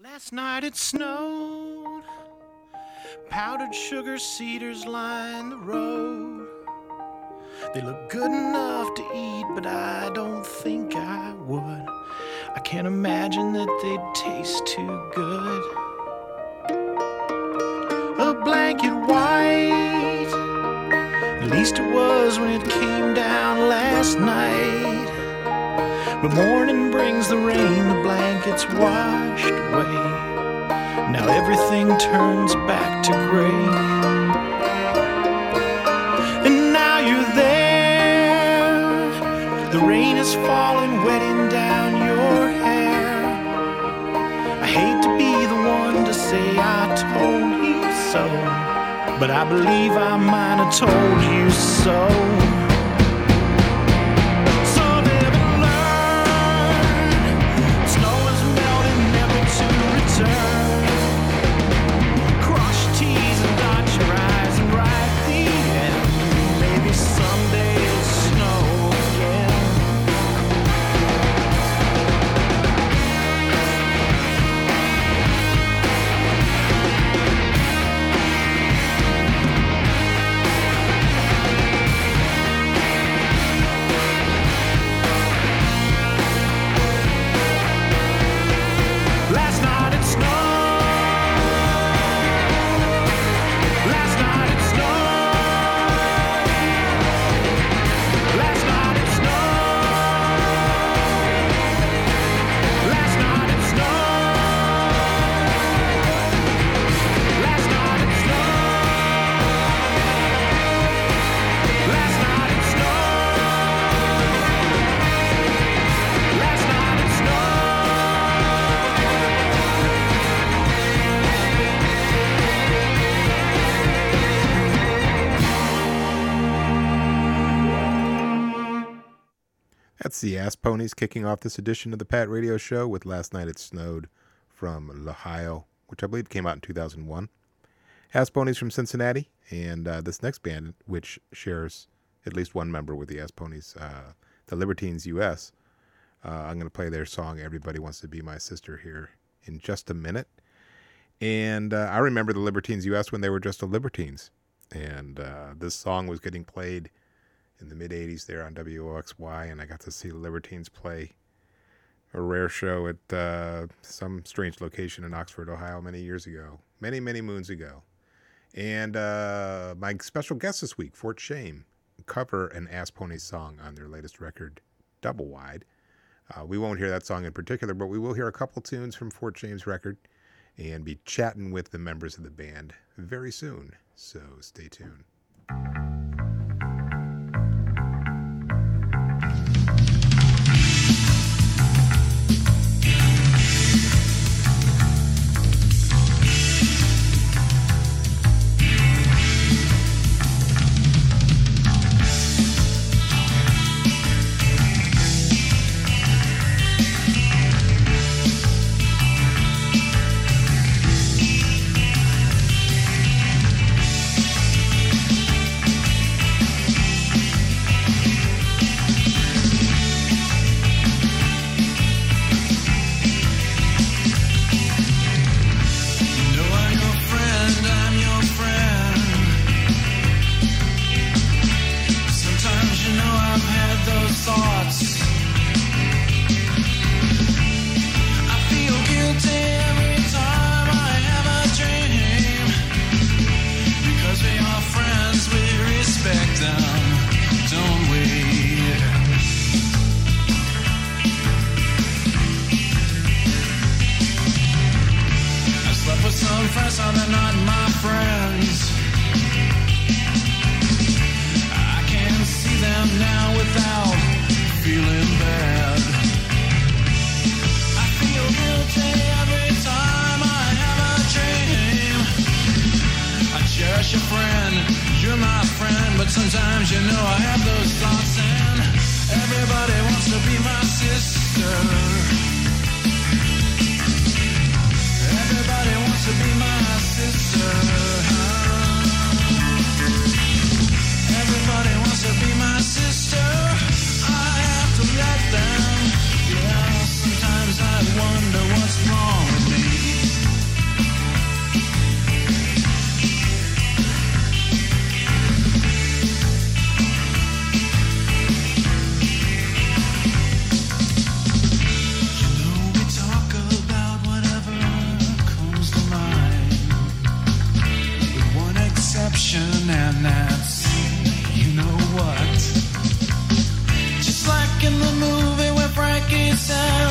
Last night it snowed. Powdered sugar cedars line the road. They look good enough to eat, but I don't think I would. I can't imagine that they'd taste too good. A blanket white, at least it was when it came down last night. But morning brings the rain, the blankets washed away. Now everything turns back to gray. And now you're there. The rain is falling, wetting down your hair. I hate to be the one to say I told you so, but I believe I might have told you. So Ass Ponys kicking off this edition of the Pat Radio Show with Last Night It Snowed from Lohio, which I believe came out in 2001. Ass Ponys from Cincinnati, and uh, this next band, which shares at least one member with the Ass Ponys, uh, the Libertines US. Uh, I'm going to play their song Everybody Wants to Be My Sister here in just a minute. And uh, I remember the Libertines US when they were just the Libertines. And uh, this song was getting played in the mid 80s there on WOXY, and I got to see Libertines play a rare show at uh, some strange location in Oxford, Ohio, many years ago, many, many moons ago. And uh, my special guest this week, Fort Shame, cover an Ass Ponys song on their latest record, Double Wide. Uh, we won't hear that song in particular, but we will hear a couple tunes from Fort Shame's record and be chatting with the members of the band very soon. So stay tuned.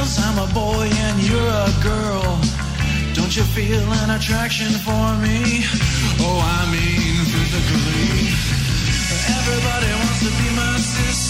cause I'm a boy and you're a girl. Don't you feel an attraction for me? Oh, I mean physically. Everybody wants to be my sister.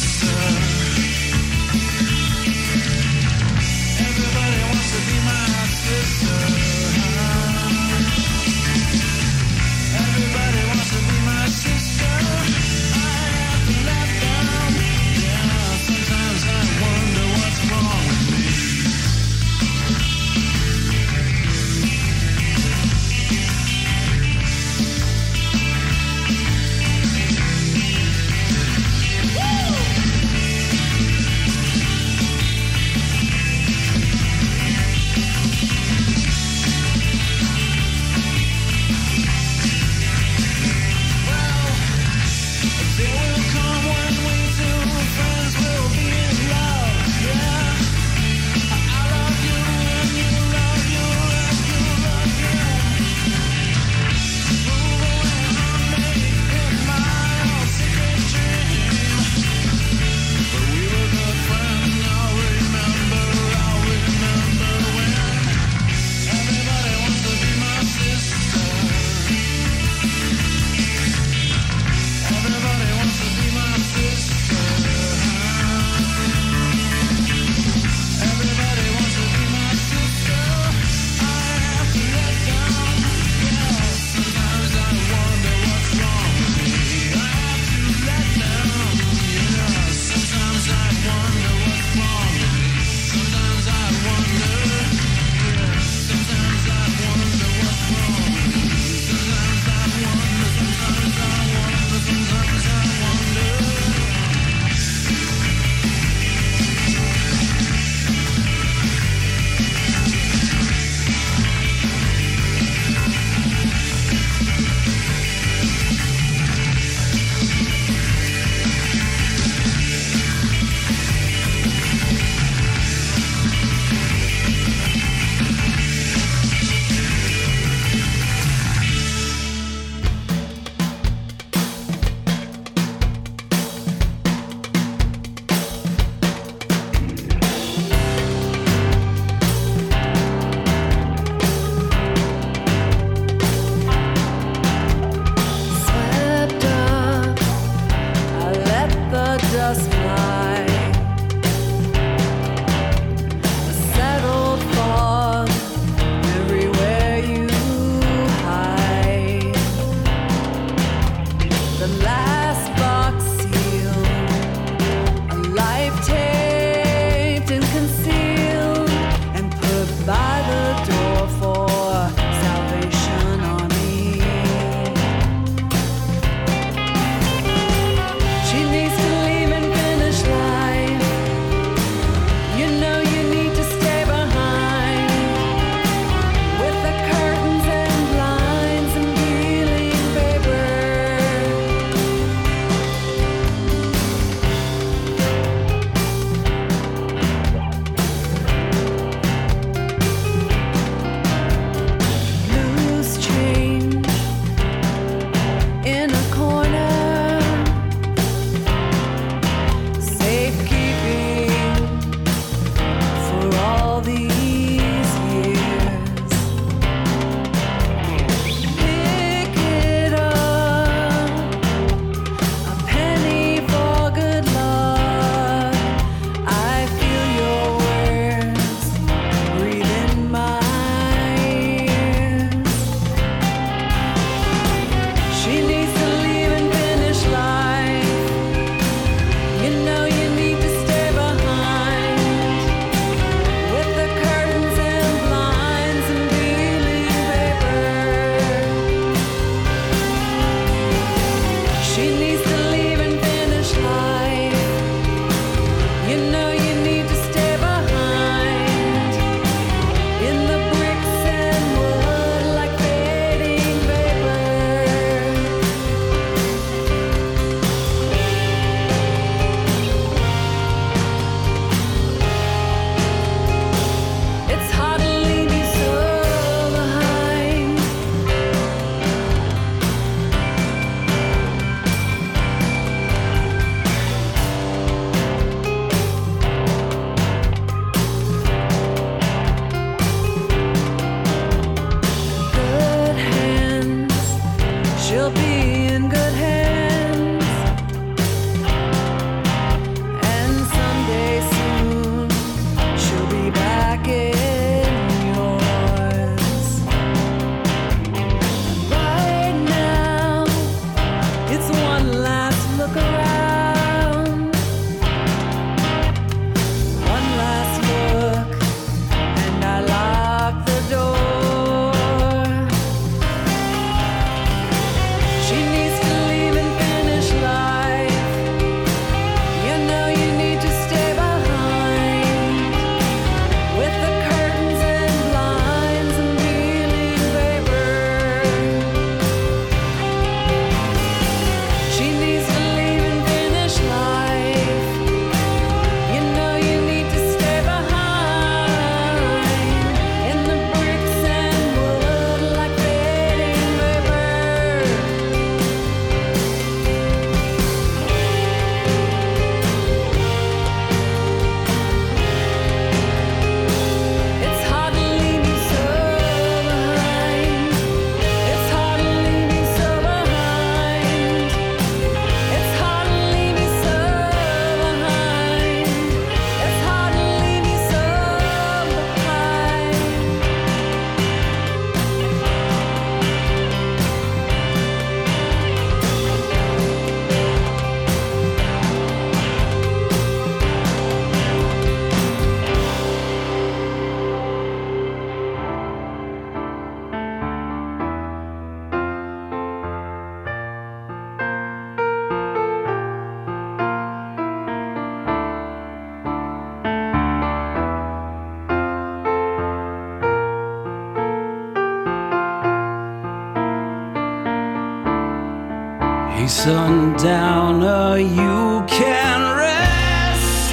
Hey, sundowner, you can rest.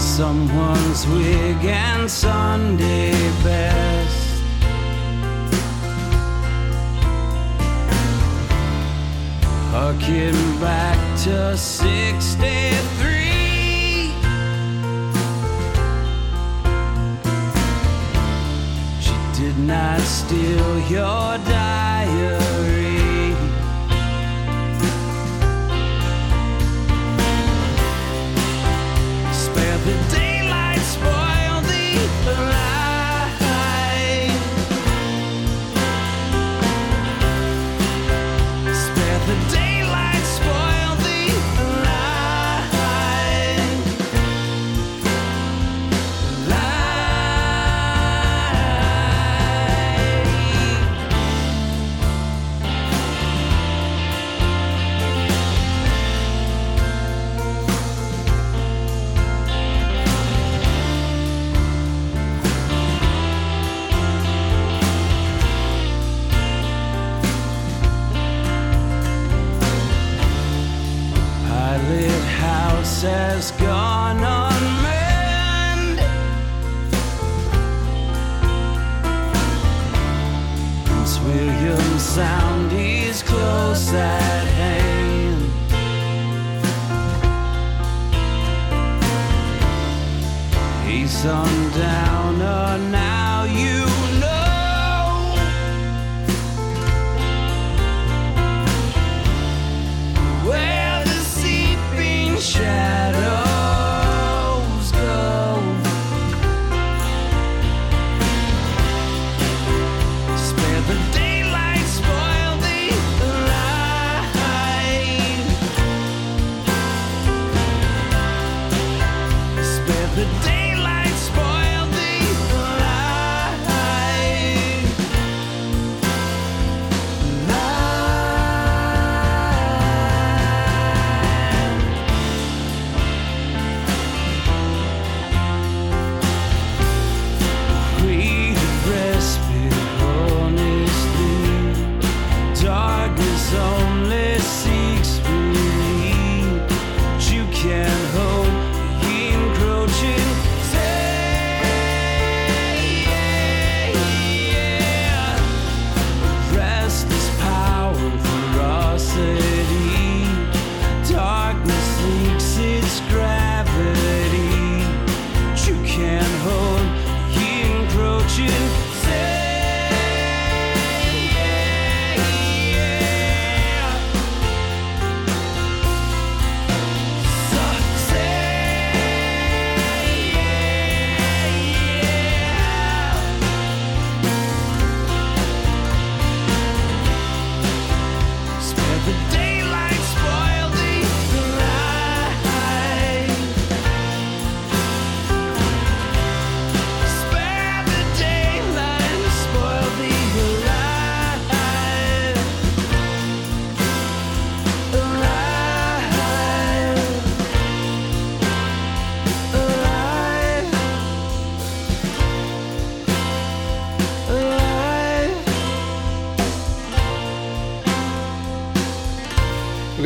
Someone's wig and Sunday best. Harking back to 63. Not steal your diary. Spare the daylight,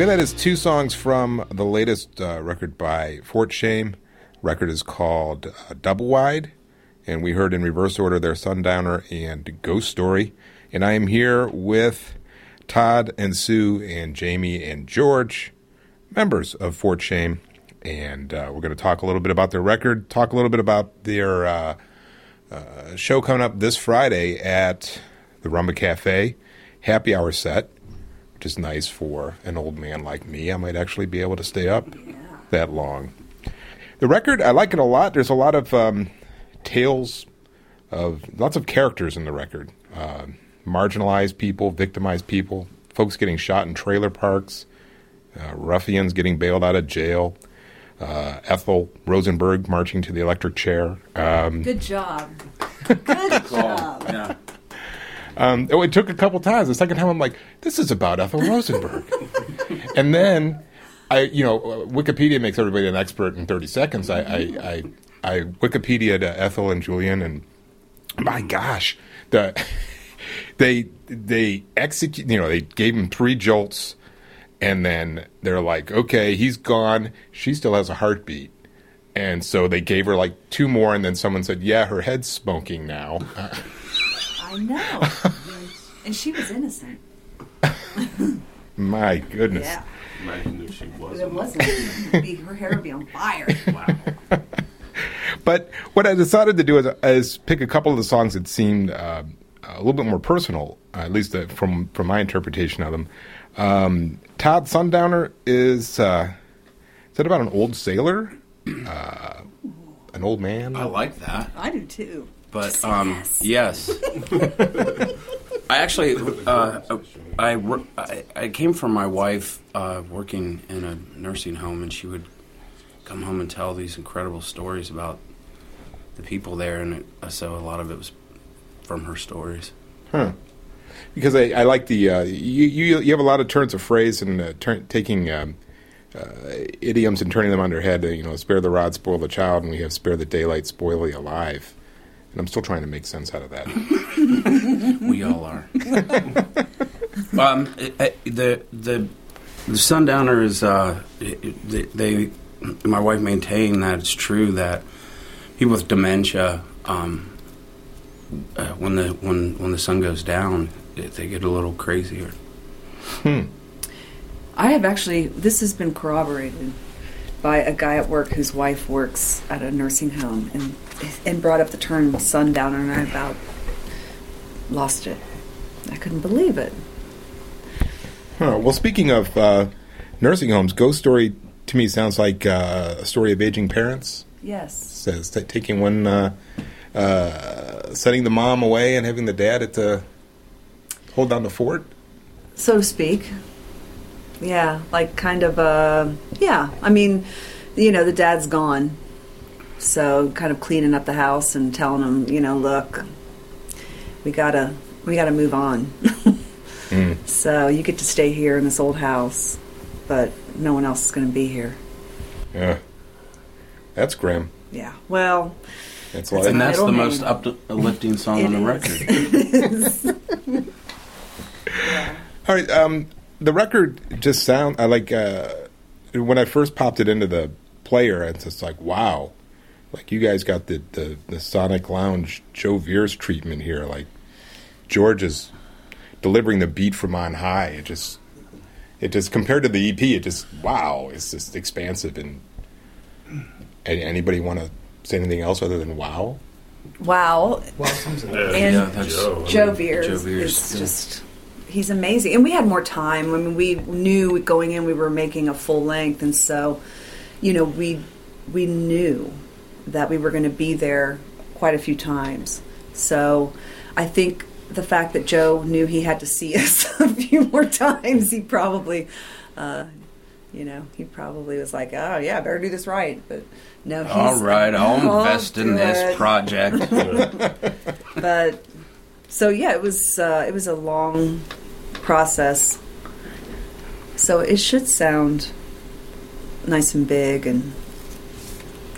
That is two songs from the latest uh, record by Fort Shame. Record is called uh, Double Wide, and we heard in reverse order their Sundowner and Ghost Story. And I am here with Todd and Sue and Jamie and George, members of Fort Shame, and uh, we're going to talk a little bit about their record, talk a little bit about their uh, uh, show coming up this Friday at the Rumba Cafe, happy hour set which is nice for an old man like me. I might actually be able to stay up that long. The record, I like it a lot. There's a lot of um, tales of lots of characters in the record. Uh, marginalized people, victimized people, folks getting shot in trailer parks, uh, ruffians getting bailed out of jail, uh, Ethel Rosenberg marching to the electric chair. Um, Good job. Good job. Yeah. Um, oh, it took a couple times. The second time, I'm like, this is about Ethel Rosenberg. and then, I, you know, Wikipedia makes everybody an expert in 30 seconds. I, I, I, I Wikipedia to Ethel and Julius, and my gosh, the they they execute. You know, they gave him three jolts, and then they're like, "Okay, he's gone. She still has a heartbeat." And so they gave her like two more, and then someone said, "Yeah, her head's smoking now." I know. and she was innocent. My goodness. Yeah. Imagine if she wasn't. it wasn't, be, her hair would be on fire. Wow. But what I decided to do is, is pick a couple of the songs that seemed uh, a little bit more personal, uh, at least uh, from from my interpretation of them. Um, Todd Sundowner is uh, is that about an old sailor, uh, an old man? I like that. I do too. But Just um, yes. yes. I actually, uh, I, wor- I I came from my wife uh, working in a nursing home, and she would come home and tell these incredible stories about the people there, and it, uh, so a lot of it was from her stories. Huh. Because I, I like the uh, you, you you have a lot of turns of phrase and uh, turn, taking um, uh, idioms and turning them on their head. You know, spare the rod, spoil the child, and we have spare the daylight, spoil the alive. And I'm still trying to make sense out of that. We all are. um, it- it- the the the sundowner is uh, it- it- they, My wife maintained that it's true that people with dementia, um, uh, when the when when the sun goes down, it, they get a little crazier. Hmm. I have actually, this has been corroborated by a guy at work whose wife works at a nursing home and, and brought up the term sundowner, and I about lost it. I couldn't believe it. Huh. Well, speaking of uh, nursing homes, Ghost Story to me sounds like uh, a story of aging parents. Yes. says t- taking one, uh, uh, setting the mom away and having the dad at the hold down the fort. so to speak. Yeah, like kind of uh yeah. I mean, you know, the dad's gone. So kind of cleaning up the house and telling them, you know, look, we got to we got to move on. So you get to stay here in this old house, but no one else is going to be here. Yeah, that's grim. Yeah. Well, That's That's why. And that's the middle most uplifting song on the It record. All right. Um, the record just sound. I like uh, when I first popped it into the player. It's just like wow, like you guys got the the, the Sonic Lounge Joe Viers treatment here. Like George is delivering the beat from on high. It just it just compared to the EP. It just wow. It's just expansive and. Any, anybody want to say anything else other than wow? wow. Yeah, And Yeah, Joe. I Joe mean, Viers, Joe Viers, is just he's amazing. And we had more time. I mean, we knew going in we were making a full length, and so you know we we knew that we were going to be there quite a few times. So I think the fact that Joe knew he had to see us a few more times, he probably. Uh, you know, he probably was like, "Oh yeah, I better do this right." But no, he's All right, I'll I'll invest in this project. but so yeah, it was uh, it was a long process. So it should sound nice and big and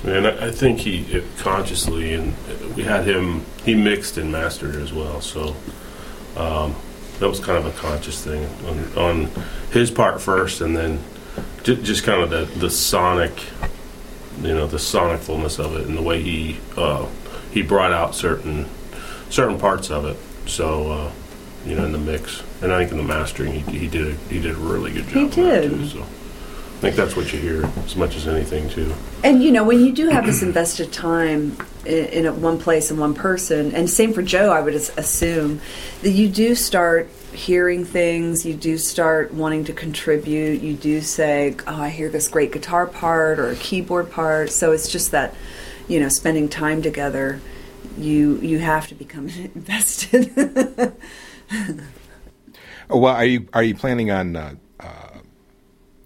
And I I think he it consciously, and we had him, he mixed and mastered as well. So um, that was kind of a conscious thing on, on his part first, and then ju- just kind of the, the sonic, you know, the sonic fullness of it, and the way he uh, he brought out certain certain parts of it. So uh, you know, in the mix, and I think in the mastering, he, he did a, he did a really good job. He did. too, so I think that's what you hear as much as anything too. and you know when you do have this invested time in, in one place and one person, and same for Joe, I would assume that you do start hearing things, you do start wanting to contribute, you do say, "Oh, I hear this great guitar part or a keyboard part." So it's just that you know spending time together. You you have to become invested. Oh, well, are you are you planning on uh, uh,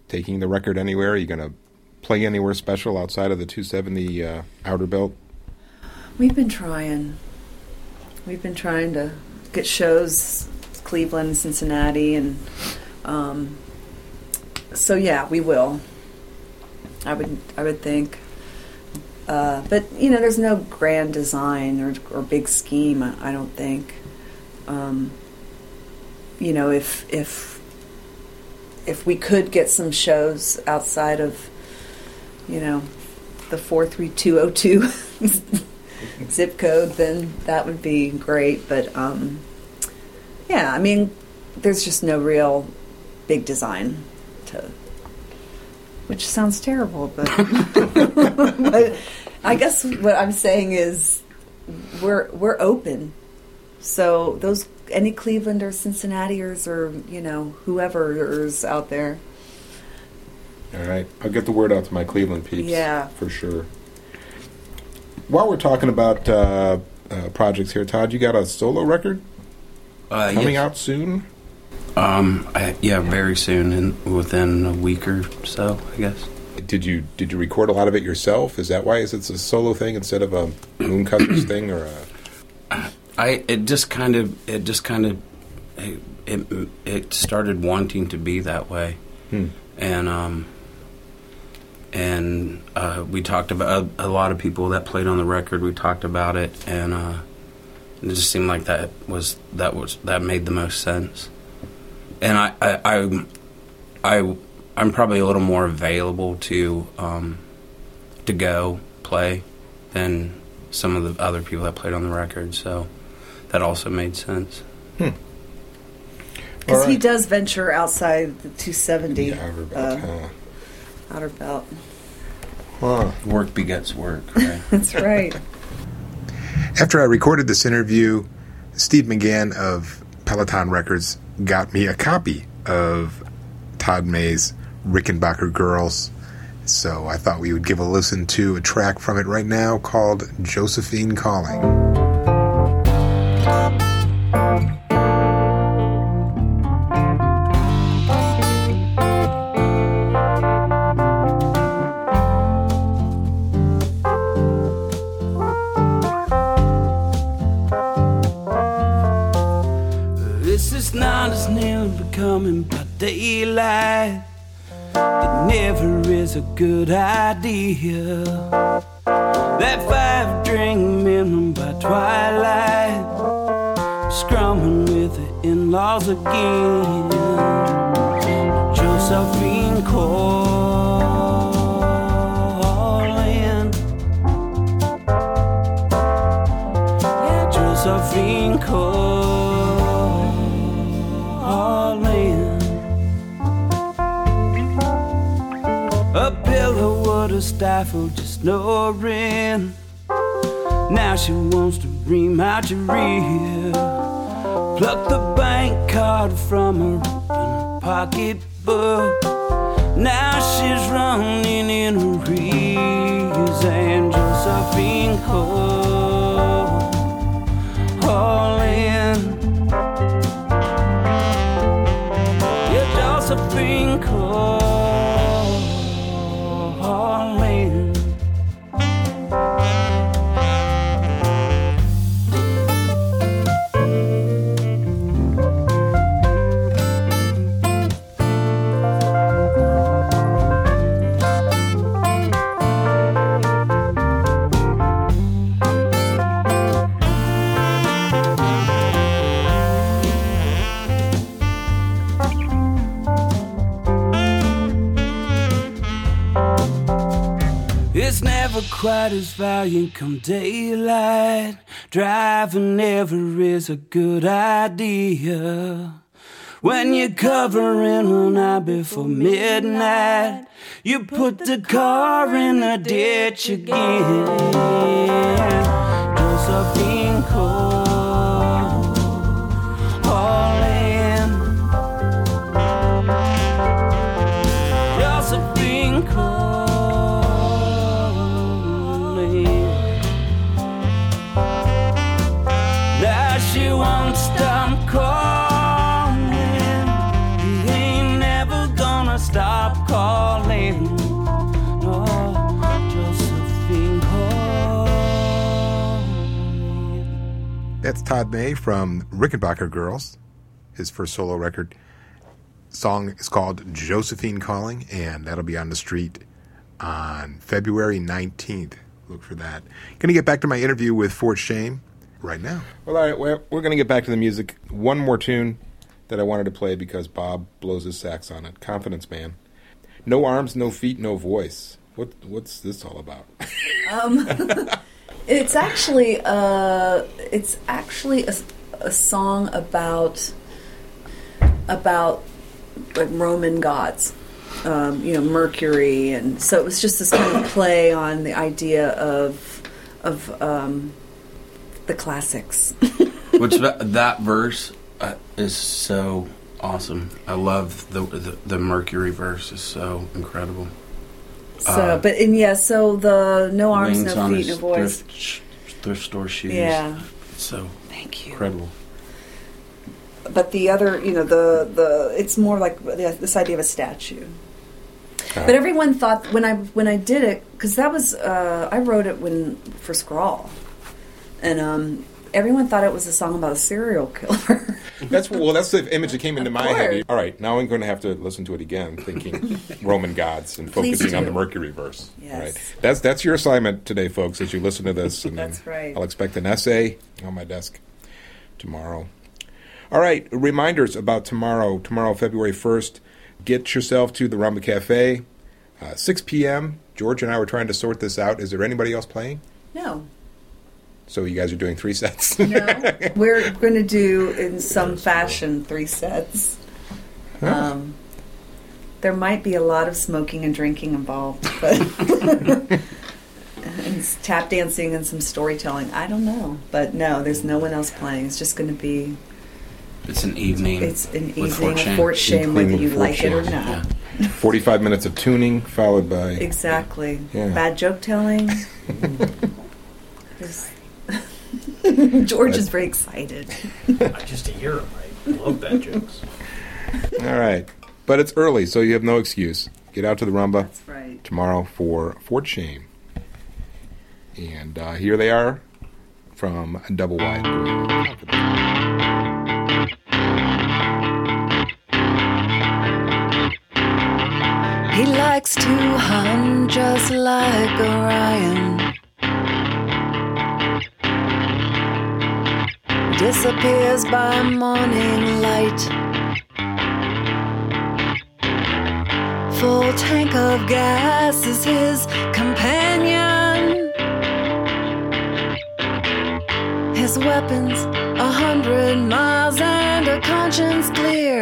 taking the record anywhere? Are you going to play anywhere special outside of the 270 uh, Outer Belt? We've been trying. We've been trying to get shows, Cleveland, Cincinnati, and um, so yeah, we will. I would, I would think. Uh, but you know, there's no grand design or, or big scheme. I, I don't think. um, you know, if if if we could get some shows outside of, you know, the four three two zero two zip code, then that would be great. But um, yeah, I mean, there's just no real big design to, which sounds terrible, but but I guess what I'm saying is we're we're open. So those any Cleveland or Cincinnatiers or you know whoever's out there, All right, I'll get the word out to my Cleveland peeps. Yeah. for sure. While we're talking about uh, uh, projects here, Todd, you got a solo record Uh, coming yes. out soon. Um, I, yeah, very soon, in within a week or so, I guess. Did you did you record a lot of it yourself? Is that why is it's a solo thing instead of a Mooncutters thing or a? I it just kind of it just kind of it, it it started wanting to be that way, Hmm. and um and uh, we talked about a, a lot of people that played on the record. We talked about it, and uh, it just seemed like that was that was that made the most sense. And I I I, I I'm probably a little more available to um, to go play than some of the other people that played on the record. So that also made sense. because All he does venture outside the 270 Yeah, Outer Belt, uh, huh? outer belt. Huh. Work begets work. Right? That's right. After I recorded this interview, Steve McGann of Peloton Records got me a copy of Todd May's Rickenbacker Girls. So I thought we would give a listen to a track from it right now called Josephine Calling. Good idea. That five drink minimum by twilight. Scrumming with the in laws again. Josephine calling. Yeah, Josephine calling. A pillow would have stifled just snoring. Now she wants to ream out your rear. Pluck the bank card from her open pocketbook. Now she's running in arrears and Josephine call, calling. Yeah, quite as valiant come daylight. Driving never is a good idea. When you're covering one eye before midnight, you put the car in the ditch again. Josephine call, Todd May from Rickenbacker Girls, his first solo record. Song is called Josephine Calling, and that'll be on the street on February 19th. Look for that. Going to get back to my interview with Fort Shame. right now. Well, all right, well, we're going to get back to the music. One more tune that I wanted to play because Bob blows his sax on it. Confidence Man. No arms, no feet, no voice. What what's this all about? Um, It's actually uh, it's actually a, a song about about like Roman gods, um, you know, Mercury, and so it was just this kind of play on the idea of of um, the classics. Which that, that verse uh, is so awesome. I love the, the the Mercury verse is so incredible. So, Uh, but and yeah, so the no arms, no feet, no voice. Thrift, thrift store shoes. Yeah, so thank you. incredible. But the other, you know, the the it's more like this idea of a statue. Uh, But everyone thought when I when I did it because that was uh, I wrote it when for Scrawl, and um, everyone thought it was a song about a serial killer. That's well. That's the image that came into my head. All right, now I'm going to have to listen to it again, thinking Roman gods and focusing on the Mercury verse. Yes. Right, that's that's your assignment today, folks. As you listen to this, and That's right. I'll expect an essay on my desk tomorrow. All right, reminders about tomorrow. Tomorrow, February first. Get yourself to the Rumba Cafe, uh, 6 p.m. George and I were trying to sort this out. Is there anybody else playing? no, So you guys are doing three sets. no, we're going to do in some fashion three sets. Um, there might be a lot of smoking and drinking involved, but and tap dancing and some storytelling. I don't know, but no, there's no one else playing. It's just going to be It's an evening. it's an with evening Fort of Shame. Fort Shame, whether you like Fort it or not. Yeah. 45 minutes of tuning, followed by Exactly. Yeah. Bad joke telling. There's- George is very excited. I Just to hear him. I love bad jokes. All right. But it's early, so you have no excuse. Get out to the Rumba That's right. tomorrow for Fort Shame. And uh, here they are from Double Wide. He likes to hunt just like Orion. Disappears by morning light. Full tank of gas is his companion. His weapons, a hundred miles and a conscience clear.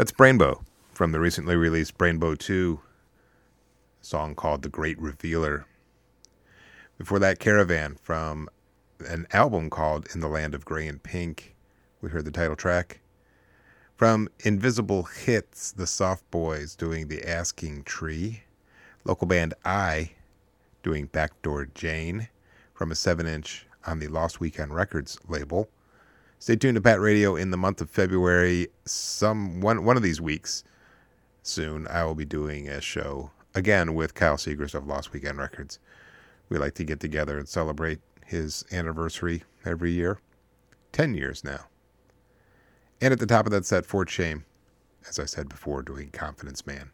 That's Brainbow from the recently released Brainbow 2 song called The Great Revealer. Before that, Caravan from an album called In the Land of Grey and Pink. We heard the title track. From Invisible Hits, the Soft Boys doing The Asking Tree. Local band Eye doing Backdoor Jane from a 7 inch on the Lost Weekend Records label. Stay tuned to Pat Radio in the month of February. Some one one of these weeks soon, I will be doing a show again with Kyle Seegers of Lost Weekend Records. We like to get together and celebrate his anniversary every year. Ten years now. And at the top of that set, Fort Shame, as I said before, doing Confidence Man.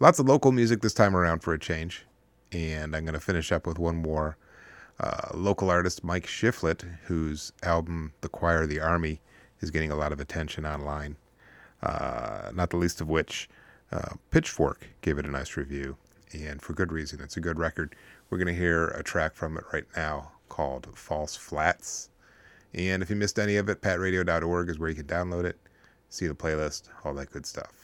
Lots of local music this time around for a change. And I'm going to finish up with one more uh, local artist, Mike Shiflet, whose album, The Choir of the Army, is getting a lot of attention online. Uh, not the least of which, uh, Pitchfork gave it a nice review, and for good reason. It's a good record. We're going to hear a track from it right now called False Flats. And if you missed any of it, patradio.org is where you can download it, see the playlist, all that good stuff.